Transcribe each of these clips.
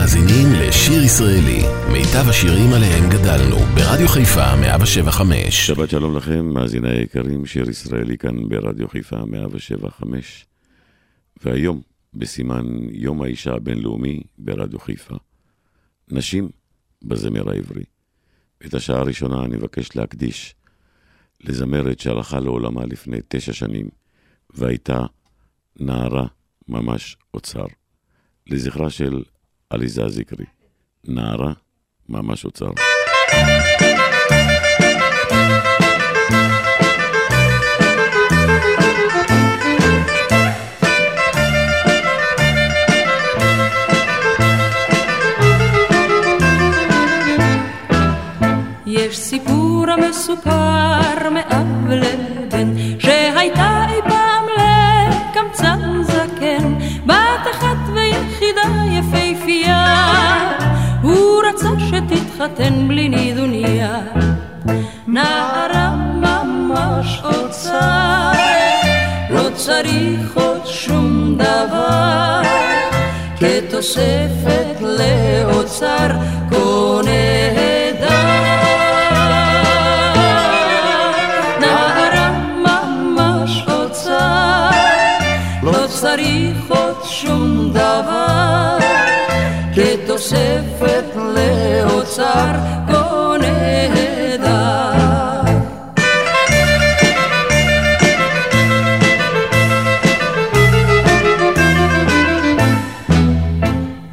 מאזינים לשיר ישראלי, מיטב השירים עליהם גדלנו, ברדיו חיפה 175. שבת שלום לכם, מאזיני היקרים, שיר ישראלי כאן ברדיו חיפה 175. והיום, בסימן יום האישה הבינלאומי ברדיו חיפה, נשים בזמר העברי. את השעה הראשונה אני מבקש להקדיש לזמרת שהלכה לעולמה לפני תשע שנים, והייתה נערה ממש אוצר. לזכרה של עליזה זיקרי, נערה ממש אוצר. יש סיפור המסופר מאב לבן שהייתה אי פעם לקמצן זקן בת אחת ויחידה יפהפייה. הוא רצה שתתחתן בלי נידוניה. נערה ממש אוצר לא צריך עוד שום דבר. כתוספת לאוצר אוצר לא צריך עוד שום דבר כתוספת לאוצר כה נהדר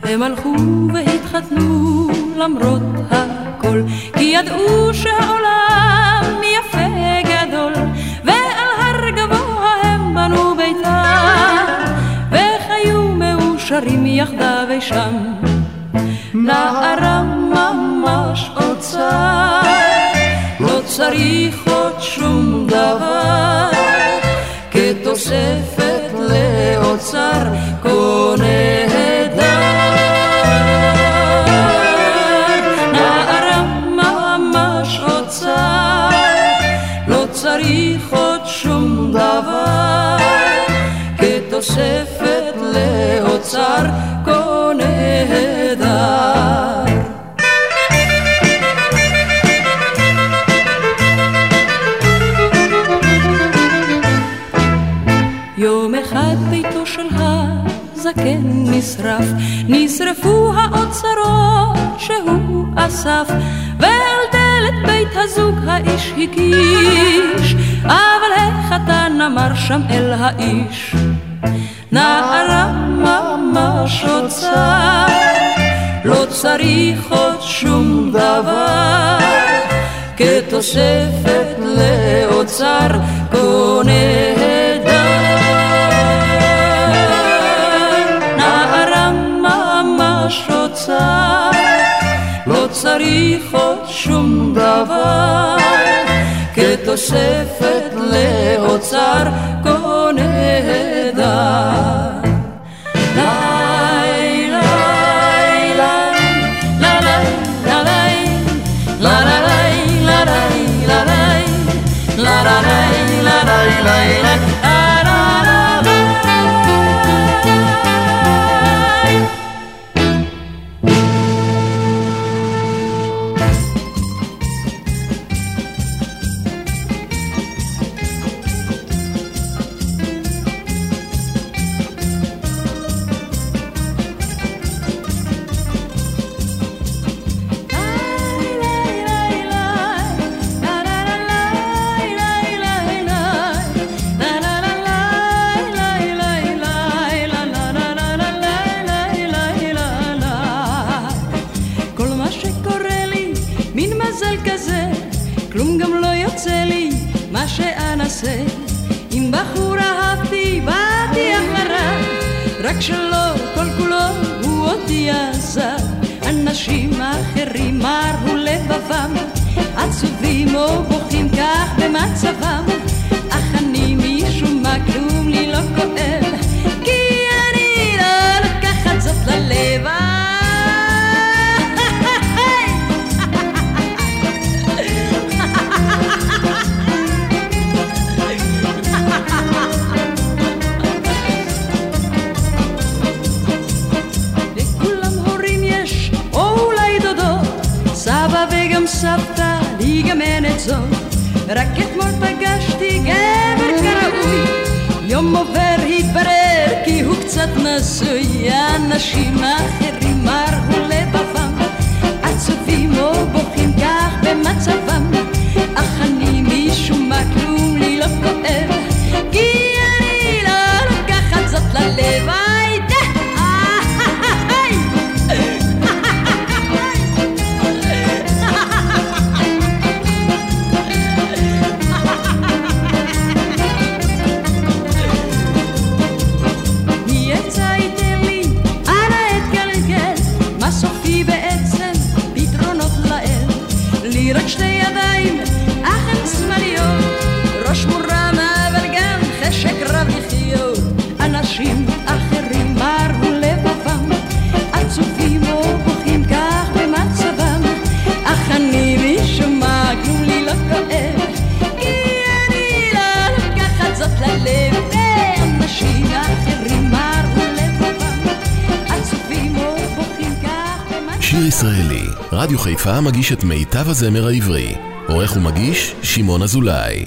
הם הלכו והתחתנו למרות הכל, כי ידעו שהעולם יפה גדול, ועל הר גבוה הם בנו ביתם, וחיו מאושרים יחדיו אי שם. נערה ממש אוצר, לא צריך עוד שום דבר, כתוספת לאוצר אוצר, לא צריך עוד שום דבר, כתוספת לאוצר כה נהדר. נשרף, נשרפו האוצרות שהוא אסף, ועל דלת בית הזוג האיש הקיש, אבל החתן אמר שם אל האיש, נערה ממש אוצר, לא צריך עוד שום דבר, כתוספת לאוצר כה לא צריך עוד שום דבר, כתוספת לאוצר כה נהדר. לי, לי, לי, או בוכים כך במצבם, רדיו חיפה מגיש את מיטב הזמר העברי. עורך ומגיש, שמעון אזולאי.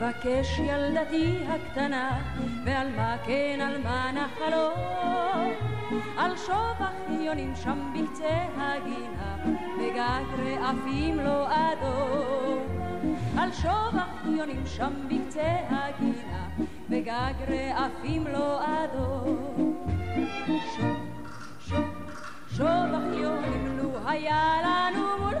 נבקש ילדתי הקטנה, ועל מה כן על מה נחלום? על שובח יונים שם בקצה הגינה, בגג רעפים לא אדום. על שובח יונים שם בקצה הגינה, בגג רעפים לא אדום. שובח יונים לו היה לנו מול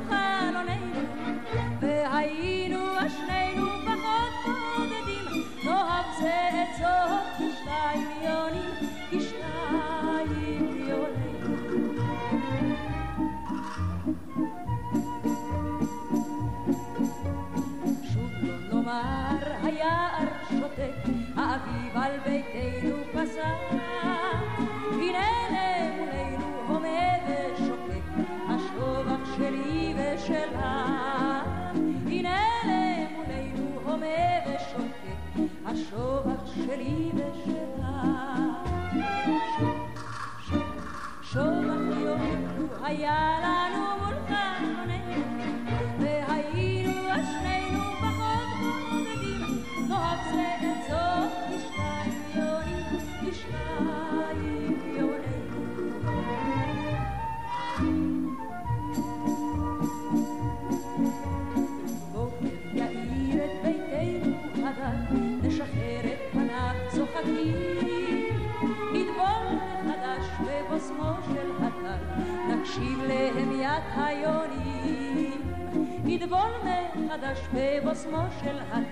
בבוסמו של הטל,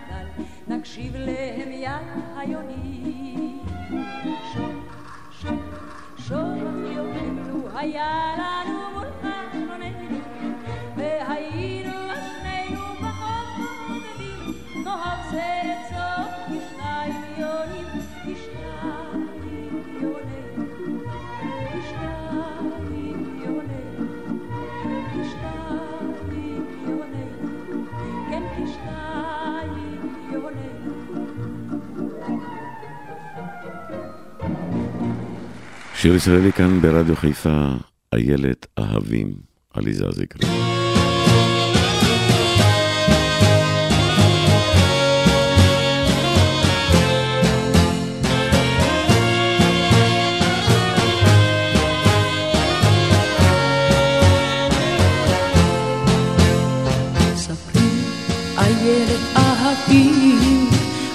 שיר ישראלי כאן ברדיו חיפה, איילת אהבים, עליזה זיקרי.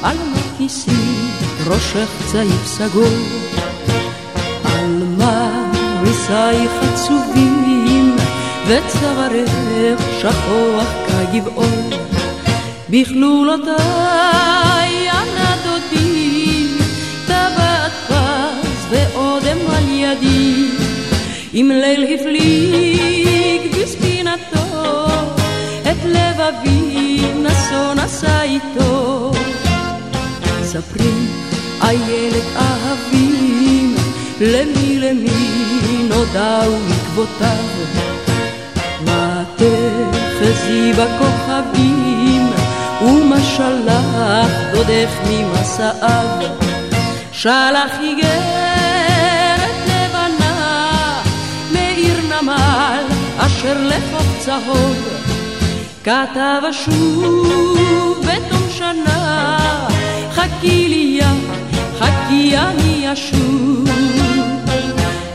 על מה כיסי ראשך צעיף סגור מעריסייך עצובים, וצווארך שכוח כגבעון. בכלולותיי הנדודים, טבעת פז ואודם על ידי, אם ליל הפליג בספינתו, את לבבי נסו נשא איתו. ספרי, איילת אהבים, למי למי נודעו עקבותיו. מה תחזי בכוכבים, ומה שלח דודך ממסעיו. שלח איגרת לבנה מעיר נמל, אשר לחוף צהוב, כתב שוב בתום שנה, חכי לי יא, חכי אני אשוב.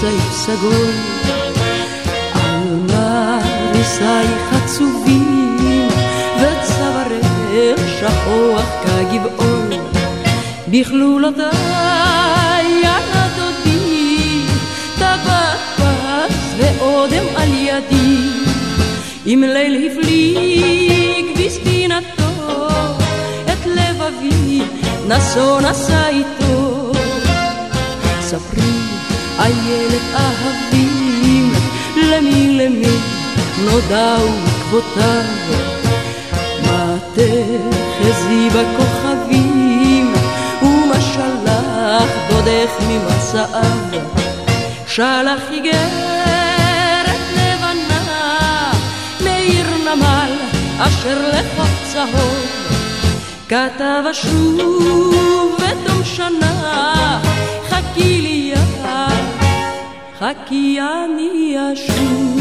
צעיף סגול, על מריסייך עצובים, וצווארך שכוח כגבעול, בכלולותיי ילדותי, טבעת פס ואודם על ידי, אם ליל הפליג בספינתו, את לבבי נשוא נשא איתו. ספרי איילת אהבים, למי למי נודעו עקבותיו. מה תחזי בכוכבים, ומה שלח דודך ממסעיו. שלח איגרת לבנה, מעיר נמל, אשר לחוף צהוב. כתב אשוב בתום שנה. חכי אני אשוב.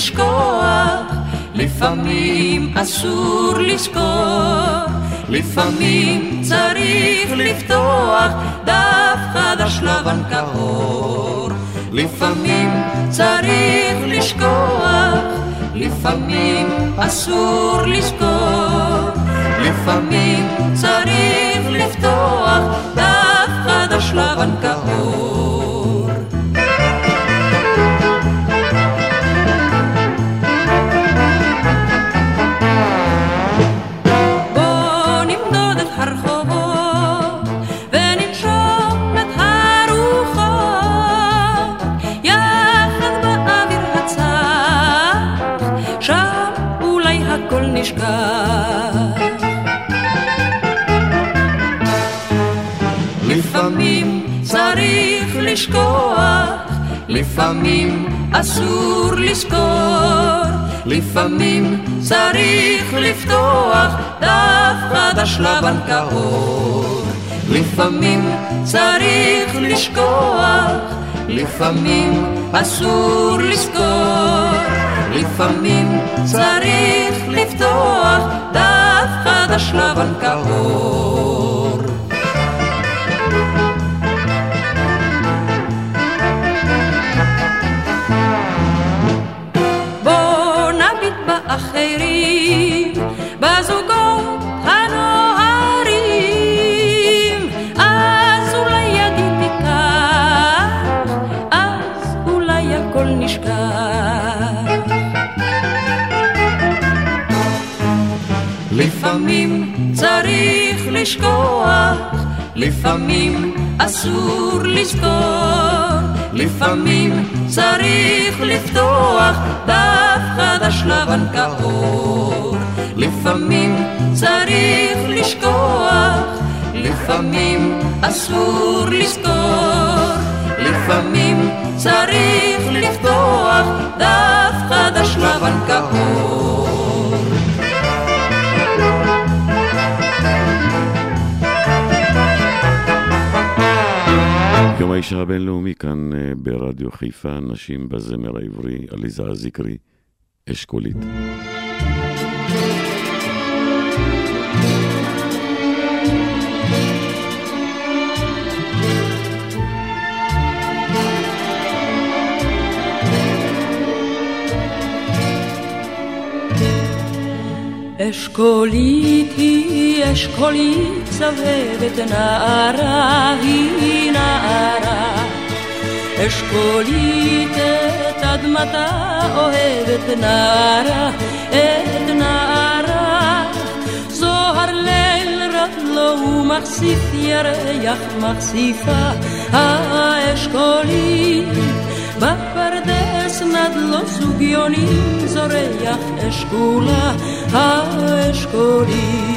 לשכוח, לפעמים אסור לזכור, לפעמים צריך לפתוח דף חדש לבן כאור. לפעמים צריך לשכוח, לפעמים אסור לזכור, לפעמים צריך לפתוח דף חדש לבן כאור. לפעמים אסור לזכור, לפעמים צריך לפתוח דף חדש לבן כאור. לפעמים צריך לשכוח, לפעמים אסור לזכור, לפעמים צריך לפתוח דף חדש לבן לשכוח לפעמים אסור לזכור לפעמים צריך לפתוח דף חדש לבן כאור. לפעמים צריך לשכוח, לפעמים אסור לזכור, לפעמים צריך לפתוח דף חדש לבן כחול. האישה הבינלאומי כאן אה, ברדיו חיפה, נשים בזמר העברי, עליזה הזיקרי, אשכולית. אשכולית היא אשכולית צבבת נערה היא נערה. אשכולית את אדמתה אוהבת נערה את נערה. זוהר ליל רד לו ומחשיף ירח מחשיפה. האשכולית בפרדס נד לו סוגיונים זורח אשכולה האשכולית.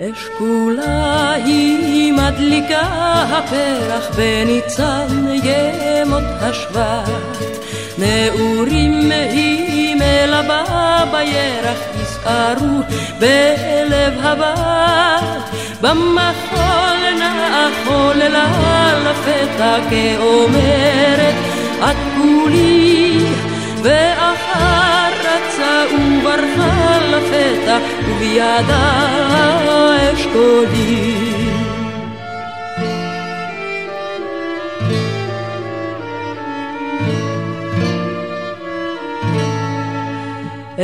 אשכולה היא מדליקה הפרח בניצן ימות השבט נעורים היא מלבה בירח יסערו בלב הבת במחול נאכוללה לפתע כאומרת את כולי ואחר רצה וברחה לפתע ובידה אשכולי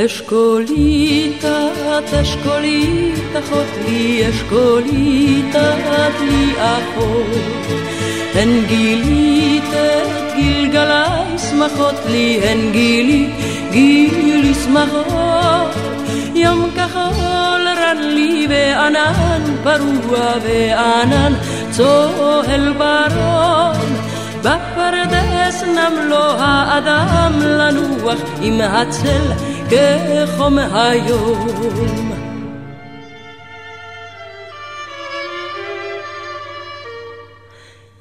אשכולית את אשכולית אחות לי אשכולית את לי אחות הן גילית את גלגלי שמחות לי הן גילי גילי שמחות. יום כחול רן לי בענן פרוע וענן צוהל ברון. בפרדס נם לו האדם לנוח עם הצל כחום היום.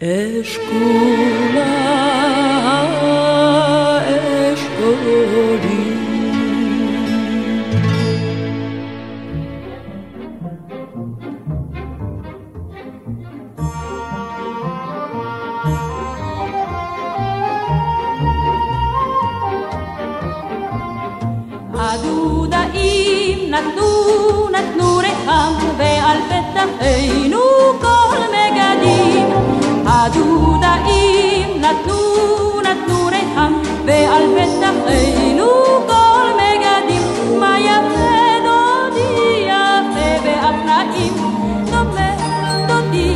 אש כולה אש קודי נתנו, נתנו רחם, ועל פתחינו כל מגדים. הדודאים נתנו, נתנו רחם, ועל פתחינו כל מגדים. מה יפה דודי יפה באפנאים, דומה דודי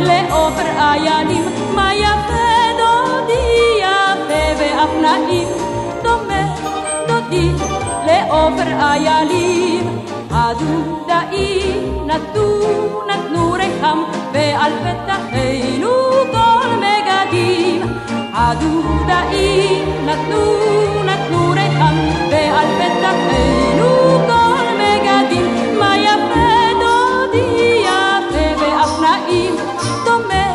לעופר איילים. מה יפה דודי יפה באפנאים, דומה דודי לעופר איילים. הדודאים נתנו, נתנו רחם, ועל פתחינו כל מגדים. הדודאים נתנו, נתנו רחם, ועל פתחינו כל מגדים. מה יפה דודי יפה באפנאים, דומה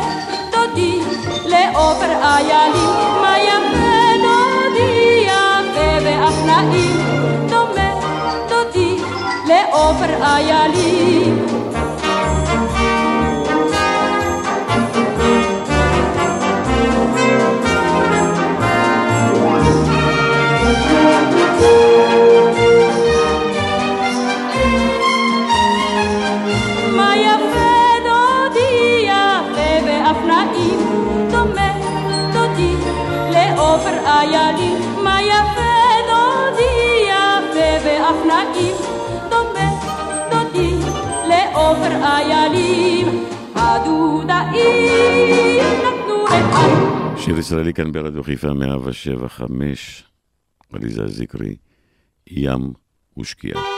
דודי לעופר איילים. מה יפה דודי יפה באפנאים, לעופר איילים. מה שיר ישראלי כאן ברדיו חיפה 107 5, עליזה זיקרי, ים ושקיעה.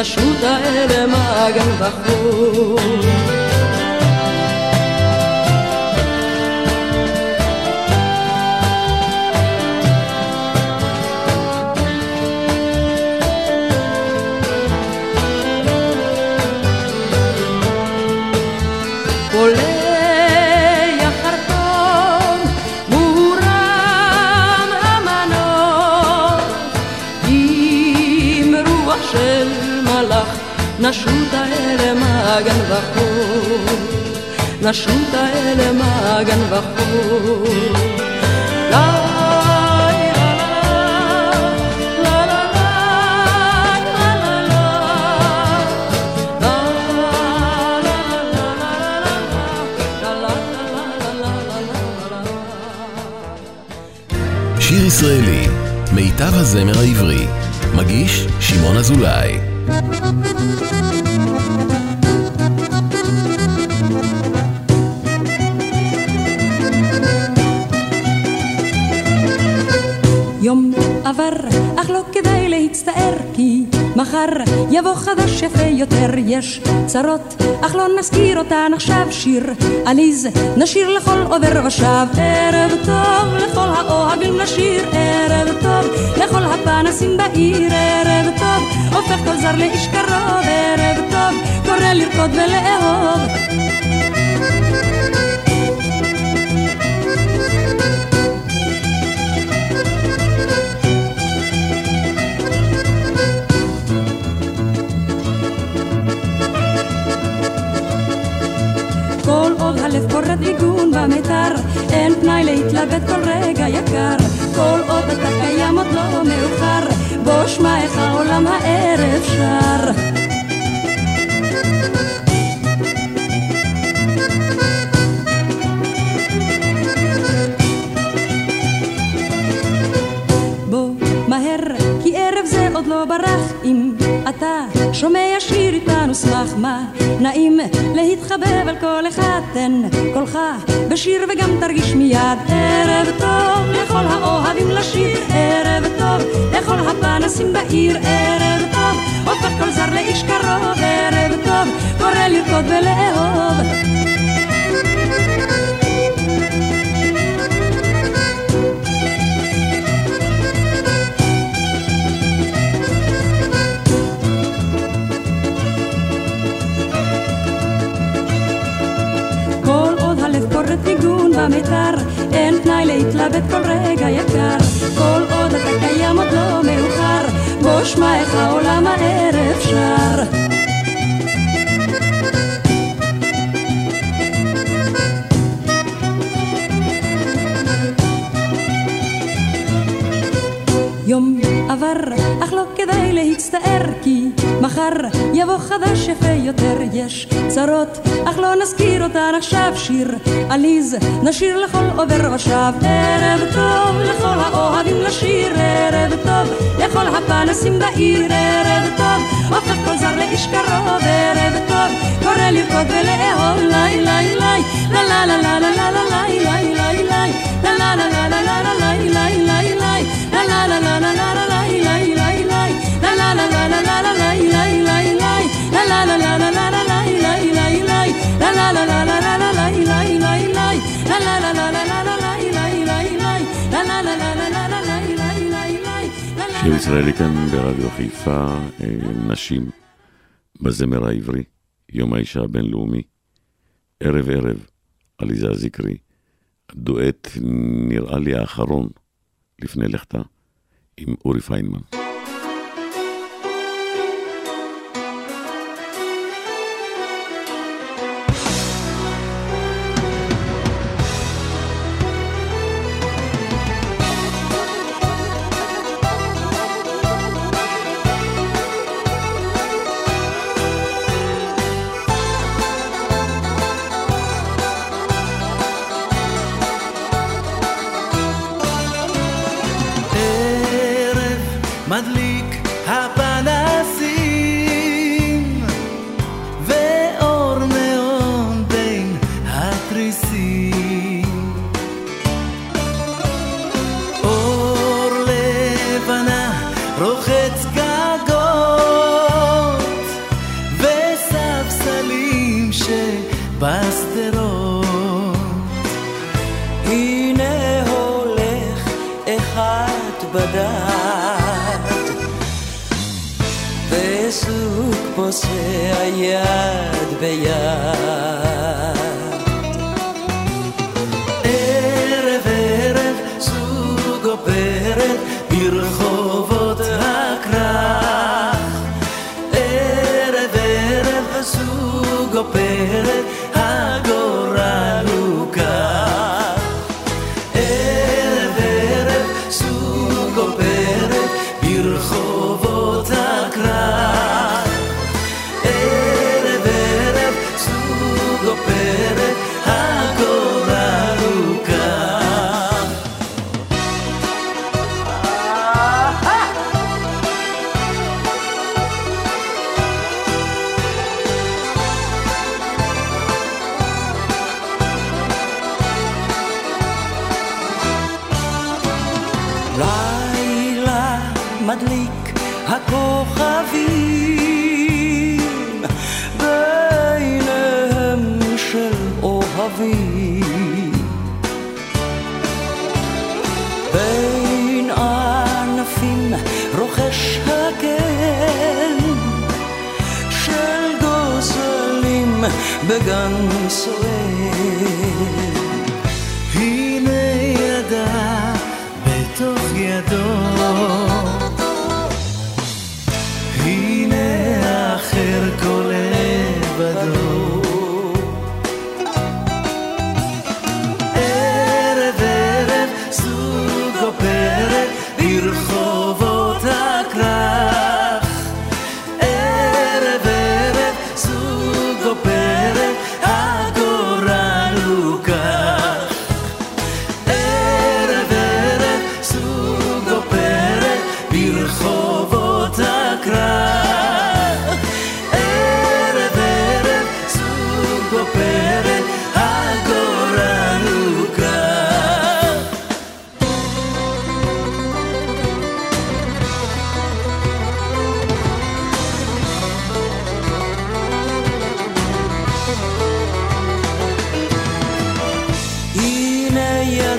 נשרו את האלה מהגן בחור. נשות האלה מגן וחור, נשות האלה מגן וחור. ישראלי, מיטב הזמר העברי, מגיש שמעון אזולאי אך לא כדאי להצטער, כי מחר יבוא חדש יפה יותר. יש צרות, אך לא נזכיר אותן עכשיו. שיר עליז, נשיר לכל עובר ושב. ערב טוב לכל האוהבים לשיר, ערב טוב לכל הפנסים בעיר, ערב טוב. הופך כל זר לאיש קרוב, ערב טוב, קורא לרקוד ולאהוב. הלב קורט ניגון במיתר, אין פנאי להתלבט כל רגע יקר, כל עוד אתה קיים עוד לא מאוחר, בוא שמע איך העולם הערב שר. בוא מהר, כי ערב זה עוד לא ברח, אם אתה שומע שיר איתנו שמח מה נעים להתחבב על כל אחד תן קולך בשיר וגם תרגיש מיד. ערב טוב לכל האוהבים לשיר ערב טוב לכל הפנסים בעיר. ערב טוב הופך כל זר לאיש קרוב. ערב טוב קורא לרקוד ולאהוב ניגון במיתר, אין פנאי להתלבט כל רגע יקר. כל עוד אתה קיים עוד לא מאוחר, בוא שמע איך העולם הערב שר. יום עבר, אך לא כדאי להצטער, כי מחר יבוא חדש יפה יותר. יש צרות, אך לא נזכיר אותן עכשיו. שיר עליז, נשיר לכל עובר ושב. ערב טוב לכל האוהבים לשיר, ערב טוב לכל הפנסים בעיר, ערב טוב הופך כל זר לאיש קרוב, ערב טוב קורא לרקוד ולאהוב, לי לי לי, לה לה לה לה לה לה לה לי לי לי לי, לה לה לה לה לה לה לה לי לי לי לי, לה לה לה לה לה לה לה לי לי לי לי, לה לה לה לה לה לה לה ישראלי כאן ברדיו חיפה, אה, נשים בזמר העברי, יום האישה הבינלאומי, ערב ערב, עליזה זיקרי, דואט נראה לי האחרון לפני לכתה, עם אורי פיינמן.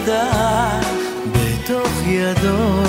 לדרכן אל הים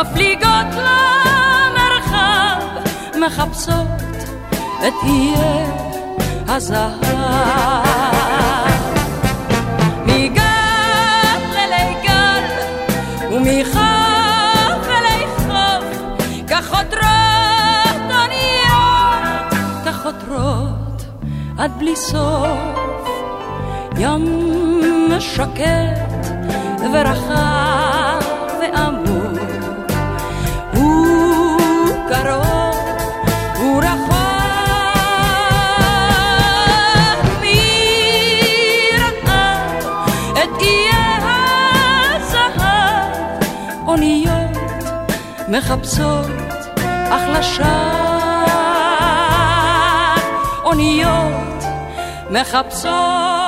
מפליגות למרחב, מחפשות את איי הזהב. מגל אלי גל ומחוף אלי חוף, כך חודרות אוניות, כך חודרות עד בלי סוף. ים שקט ורחב מחפשות החלשה. אוניות מחפשות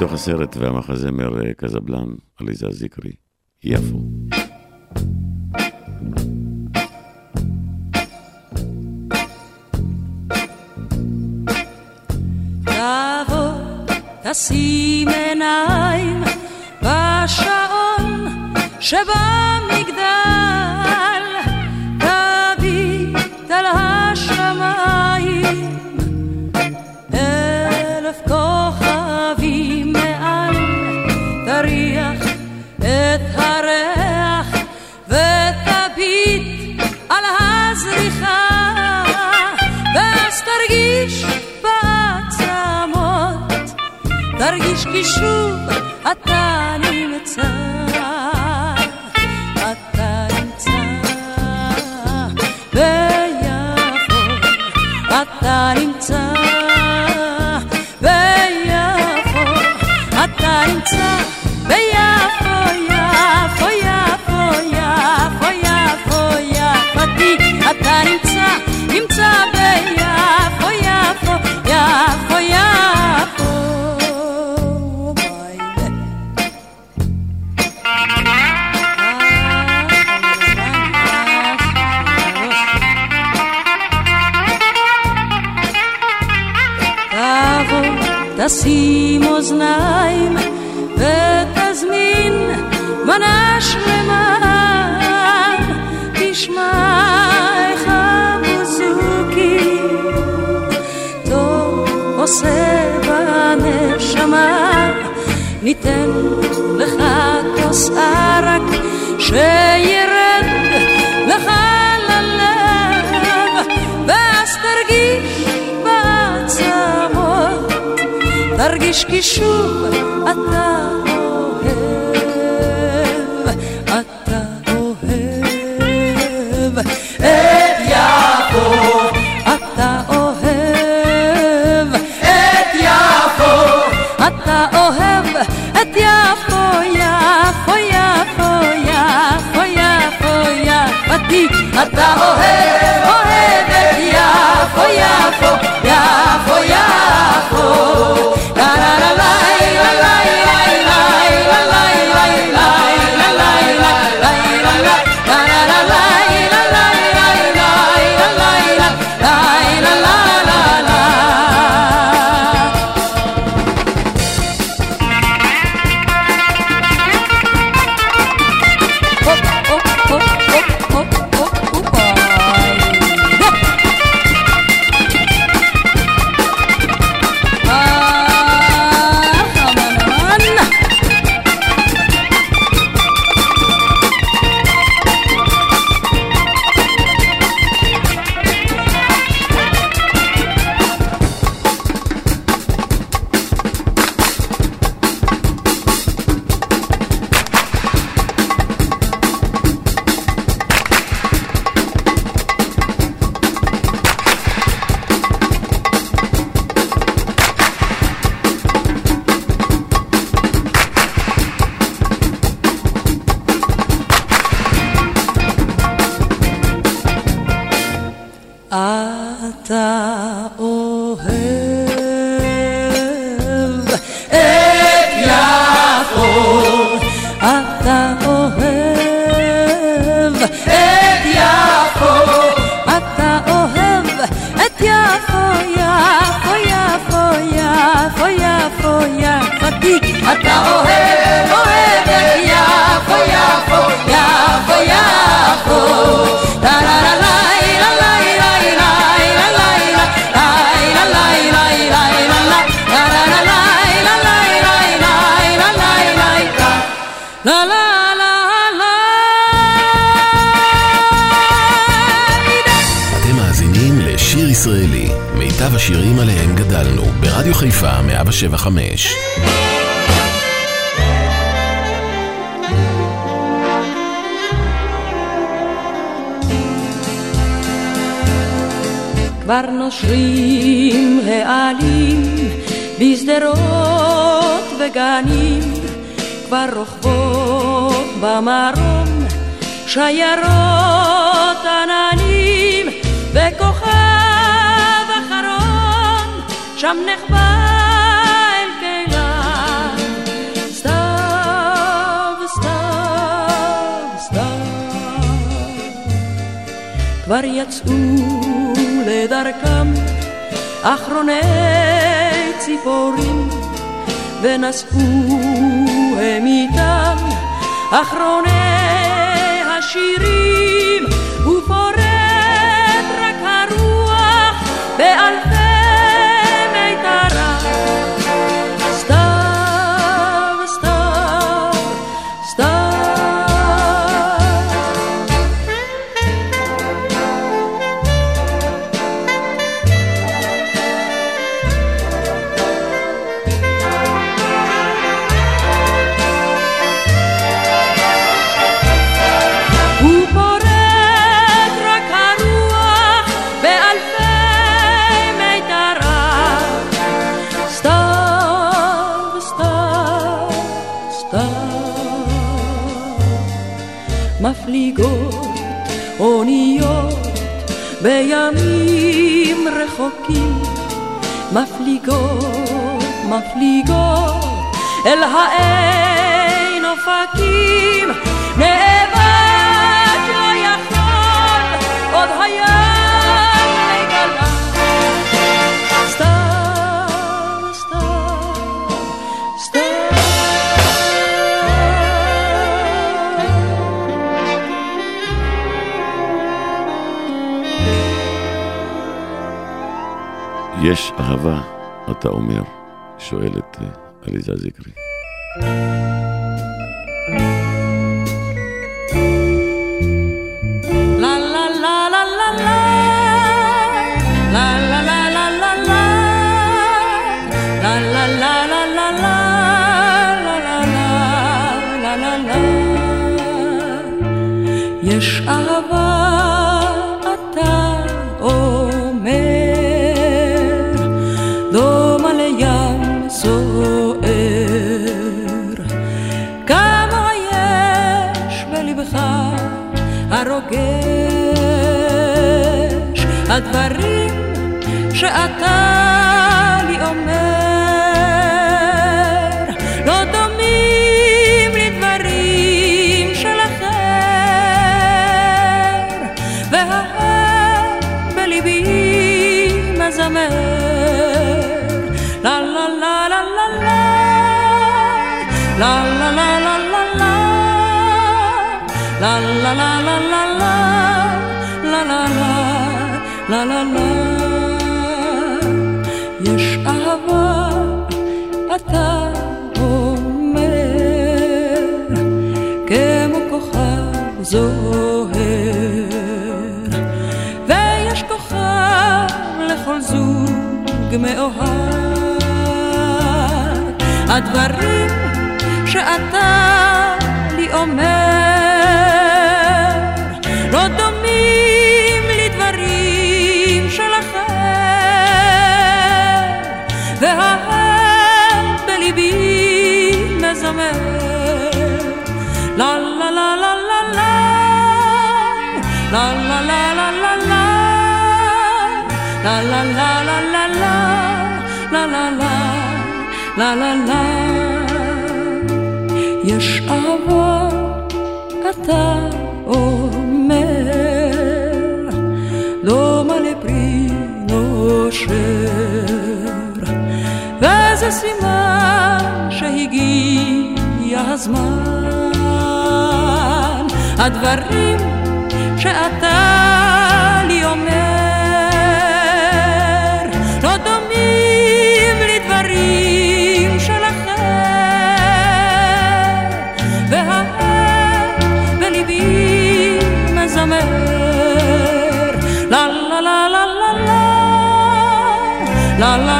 מתוך הסרט והמחזמר אה, קזבלן, עליזה זיקרי, יפו. תעבור, תשים שוב אתה вспышки кишу, от нас. כבר נושרים העלים בשדרות וגנים, כבר רוכבות במרום שיירות עננים וכוכב אחרון שם נחבא כבר יצאו לדרכם אחרוני ציפורים ונשאו הם איתם אחרוני השירים מפליגות, מפליגות אל האין אופקים נאבק לא יכול עוד היה יש אהבה, אתה אומר, שואלת אה, עליזה זיקרי. שאתה לי אומר, לא דומים לדברים של אחר, והאב בליבי מזמר, לה לה לה לה לה לה לה לה לה la la la la la la la la la la יש אהבה אתה אומר כמו כוכב זוהר. ויש כוכב לכל זוג מאוהב. הדברים שאתה לי אומר מזמר. לה לה לה לה לה לה לה לה לה לה לה לה la la la la la la. La la la. יש אהבה אתה אומר דומה לפרי נושר וזה סימן שהגיע הזמן. הדברים שאתה לי אומר la la la la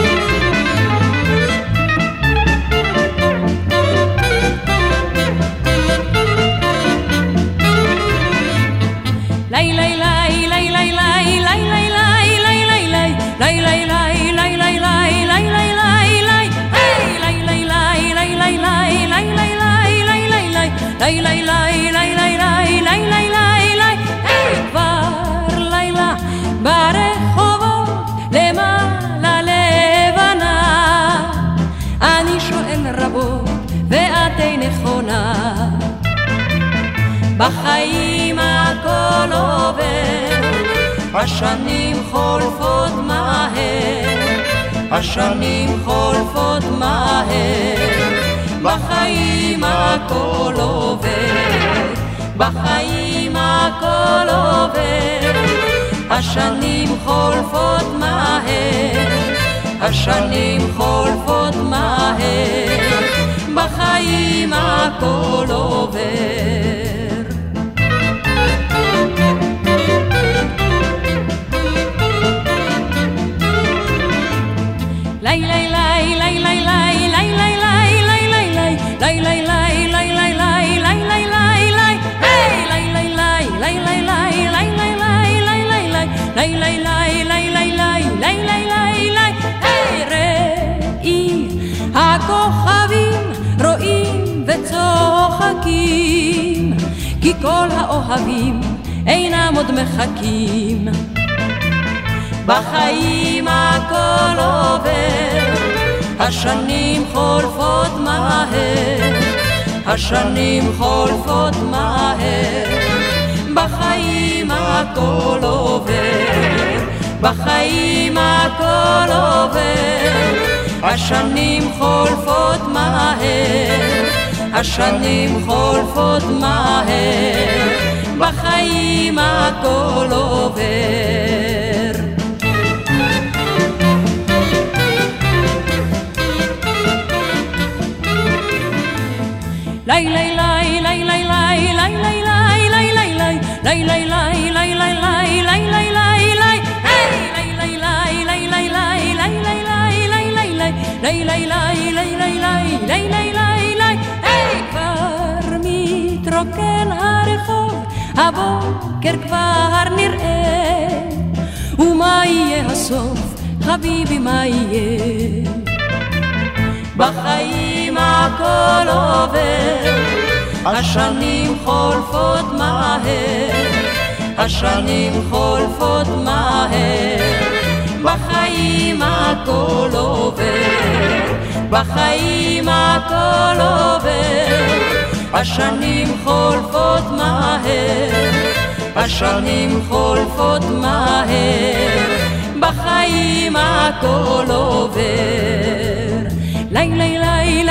בחיים הכל עובר, השנים חולפות מהר, השנים חולפות מהר, בחיים הכל עובר, בחיים הכל עובר, השנים חולפות מהר, השנים חולפות מהר, בחיים הכל עובר. וצוחקים, כי כל האוהבים אינם עוד מחכים. בחיים הכל עובר, השנים חולפות מהר, השנים חולפות מהר, בחיים הכל עובר, בחיים הכל עובר, השנים חולפות מהר, השנים חולפות מהר, בחיים הכל עובר. הבוקר כבר נראה ומה יהיה הסוף חביבי מה יהיה בחיים הכל עובר, השנים חולפות מהר, השנים חולפות מהר, בחיים הכל עובר, בחיים הכל עובר, השנים חולפות מהר, השנים חולפות מהר, בחיים הכל עובר.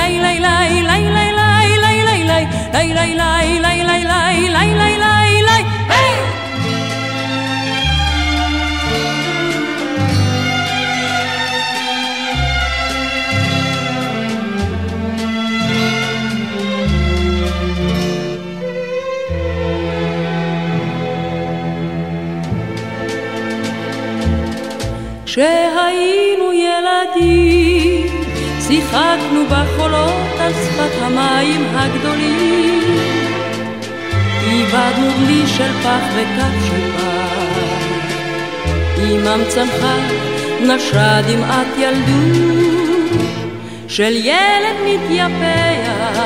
来来来来来来来来来来来来来。על שפת המים הגדולים. איבדנו דלי של פח וכף של פח. אמם צנחה, נשרה דמעת ילדות של ילד מתייפח.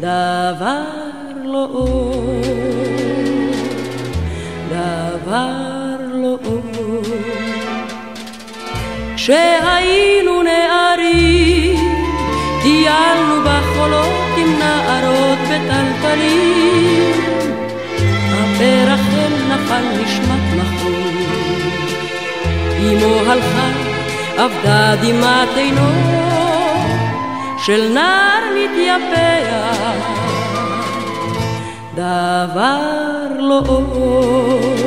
דבר לא עוד, דבר לא עוד. כשהיינו נערים, טיילנו בחולות עם נערות וטלטלים. הפרח נפל נשמת מחור, אמו הלכה, אבדה דמעת עינו של נער מתייפח. דבר לא עוד,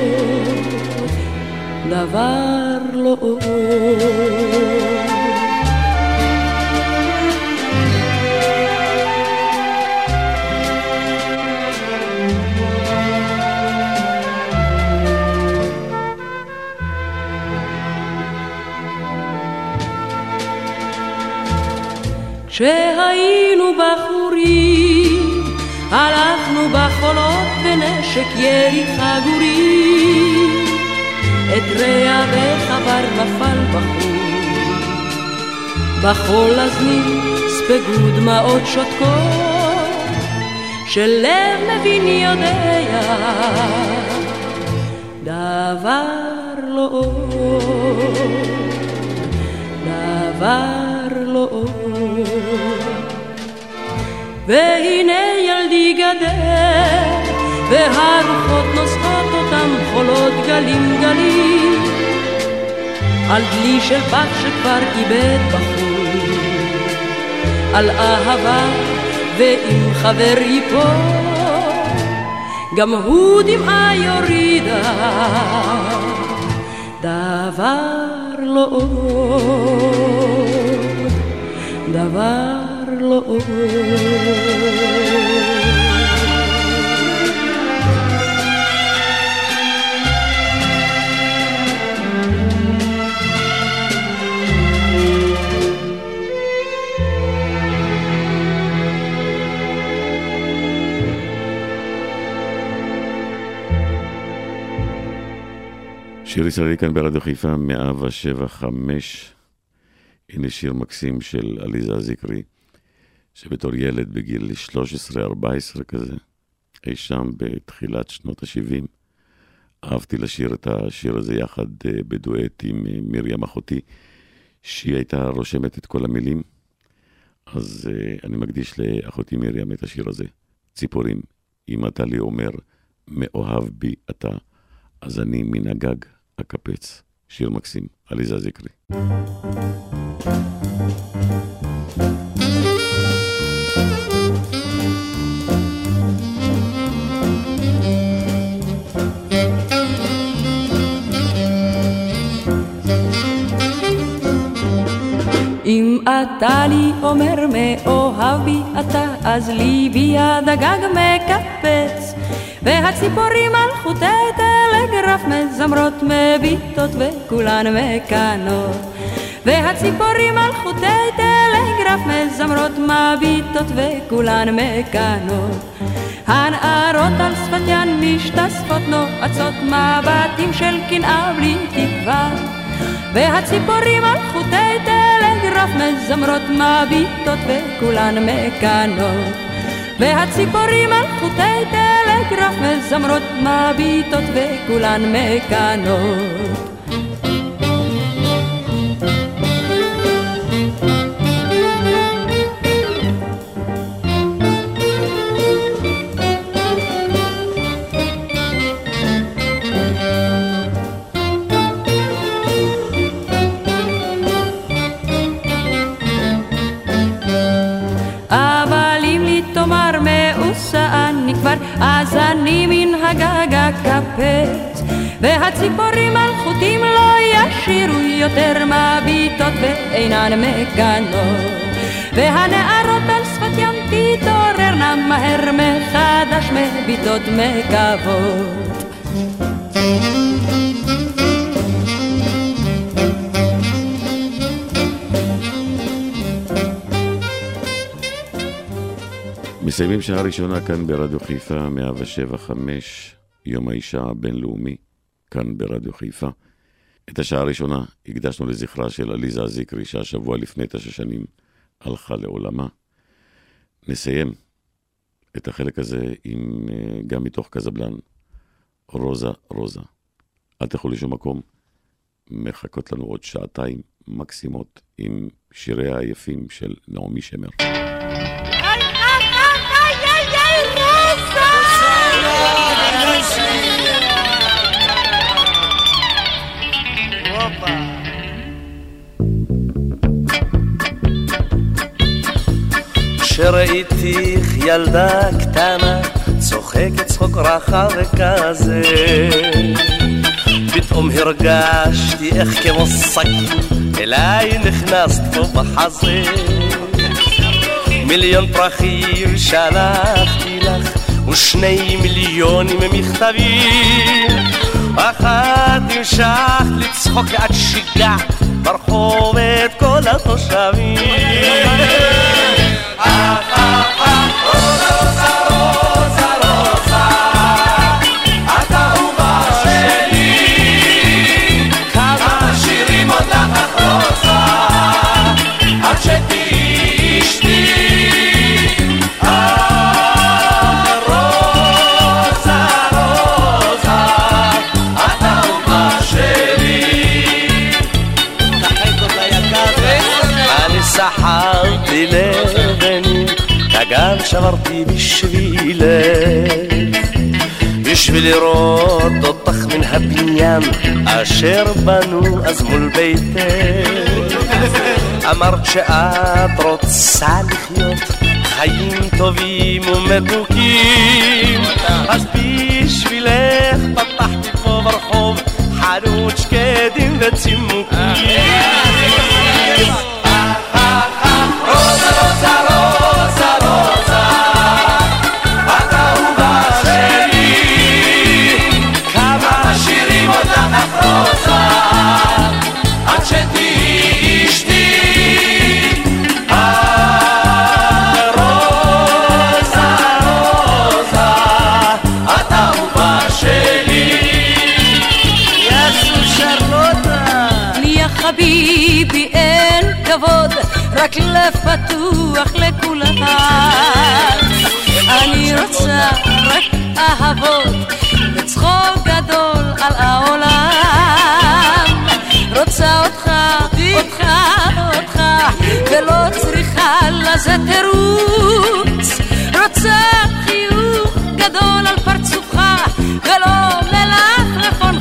דבר לא עוד. כשהיינו בחורים, הלכנו בחולות בנשק ירי חגורים. את רע וחבר נפל בחור. בחול הזמין ספגו דמעות שותקות, של לב מבין יודע דבר לא עוד, דבר לא עוד. והנה ילדי גדל, והרוחות נושאות אותם חולות גלים גלים. על דלי של בת שכבר איבד בחור, על אהבה ואם חבר ייפול, גם הוא דמעה יורידה, דבר לא עוד, דבר שיר ישראלי כאן ברדיו חיפה, 175. הנה שיר מקסים של עליזה זיקרי, שבתור ילד בגיל 13-14 כזה, אי שם בתחילת שנות ה-70, אהבתי לשיר את השיר הזה יחד אה, בדואט עם אה, מרים אחותי, שהיא הייתה רושמת את כל המילים. אז uh, אני מקדיש לאחותי מרים את השיר הזה, ציפורים. אם אתה לי אומר, מאוהב בי אתה, אז אני מן הגג הקפץ. שיר מקסים, עליזה זיקרי. אתה לי אומר מאוהב בי אתה, אז ליבי עד הגג מקפץ. והציפורים על חוטי טלגרף מזמרות מביטות וכולן מקנות. והציפורים על חוטי טלגרף מזמרות מביטות וכולן מקנות. הנערות על שפתיין משתספות נועצות מבטים של קנאה בלי תקווה. והציפורים על חוטי טלגרף מזמרות מביטות וכולן מקנות. והציפורים על חוטי טלגרף מזמרות מביטות וכולן מקנות. והציפורים על חוטים לא ישירו יותר מביטות ואינן מקנות. והנערות על שפת ים תתעוררנה מהר מחדש מביטות מקוות. מסיימים שעה ראשונה כאן ברדיו חיפה, 175, יום האישה הבינלאומי, כאן ברדיו חיפה. את השעה הראשונה הקדשנו לזכרה של עליזה זיקרי, שהשבוע לפני תשע שנים הלכה לעולמה. נסיים את החלק הזה עם, אה, גם מתוך קזבלן, רוזה רוזה. אל תלכו לשום מקום, מחכות לנו עוד שעתיים מקסימות עם שיריה היפים של נעמי שמר. כשראיתיך ילדה קטנה, צוחקת צחוק רחב וכזה. פתאום הרגשתי איך כמו שק, אליי נכנסת פה בחזה. מיליון פרחים שלחתי לך, ושני מיליונים מכתבים. אחת המשכת לצחוק עד שיגעת ברחוב את כל התושבים. Ah. כגן שברתי בשבילך, בשביל לראות אותך מן הבניין אשר בנו אז מול ביתך. אמרת שאת רוצה לחיות חיים טובים ומתוקים, אז בשבילך פתחתי פה ברחוב חנות שקדים וצימוקים. אהבות וצחוק גדול על העולם. רוצה אותך, אותך, אותך, ולא צריכה לזה תירוץ. רוצה חיוך גדול על פרצופך, ולא מלפפון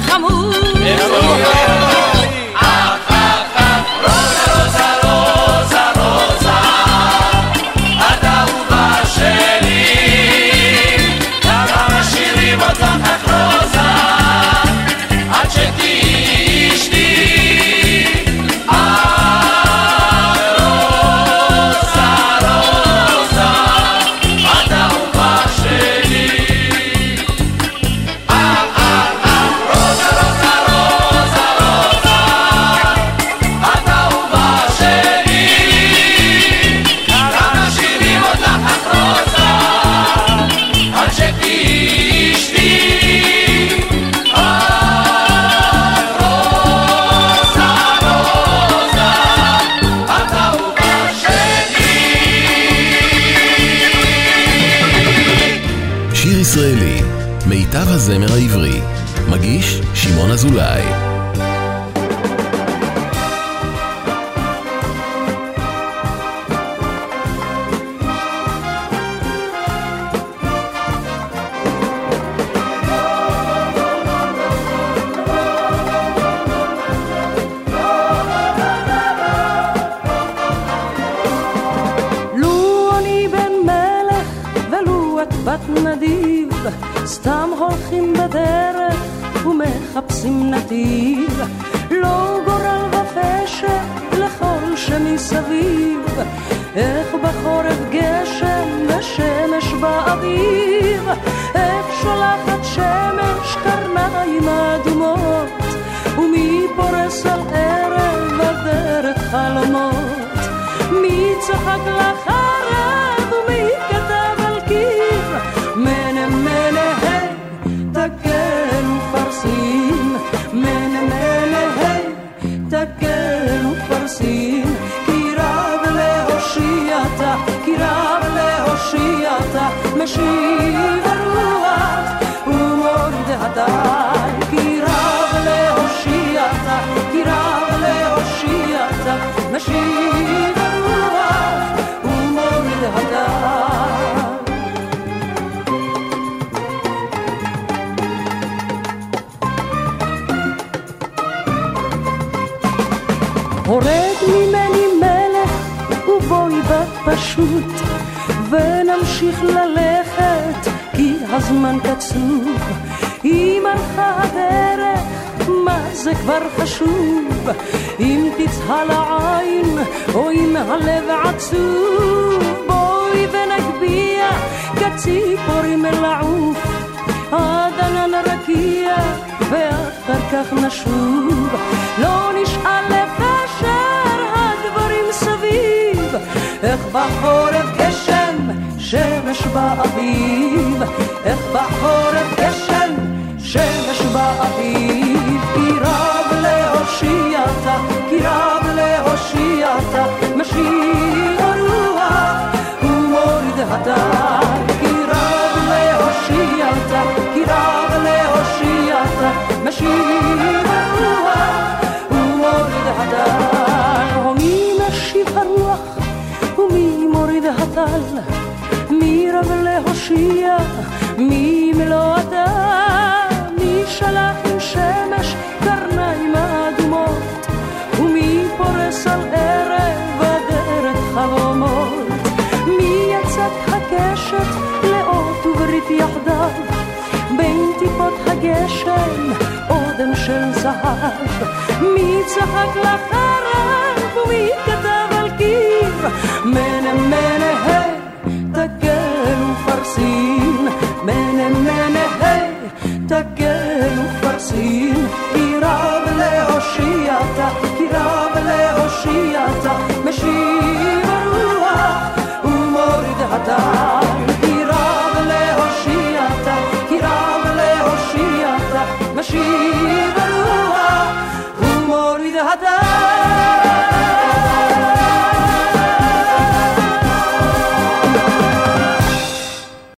חמוד. הזמר העברי. מגיש שמעון אזולאי. זה כבר חשוב. אם תצהל העין או אם הלב עצוב. בואי ונגביה כציפורים לעוף. עד ענן רקיע ואחר כך נשוב. לא נשאל לפשר הדברים סביב. איך בחורף גשם שמש באביב. איך בחורף גשם שמש באביב להושיעתה כי רב להושיעתה משיב הרוח ומוריד הדר. כי רב להושיעתה כי רב להושיעתה משיב הרוח ומוריד הדר. ומי משיב הרוח? ומי מוריד הטל מי רב להושיע? מי מלוא הדר? מי שלח עם שמש פורס על ערב הדרך חלומות. מי יצק הקשת לאות וברית יחדיו? בין טיפות הגשם אודם של זהב. מי צחק לחרב ומי כתב על קיר? מנה מנה תקל ופרסין. מנה מנה תקל ופרסין. כי רב להושיעתה כי רב להושיעתה משיב הרוח ומוריד הטל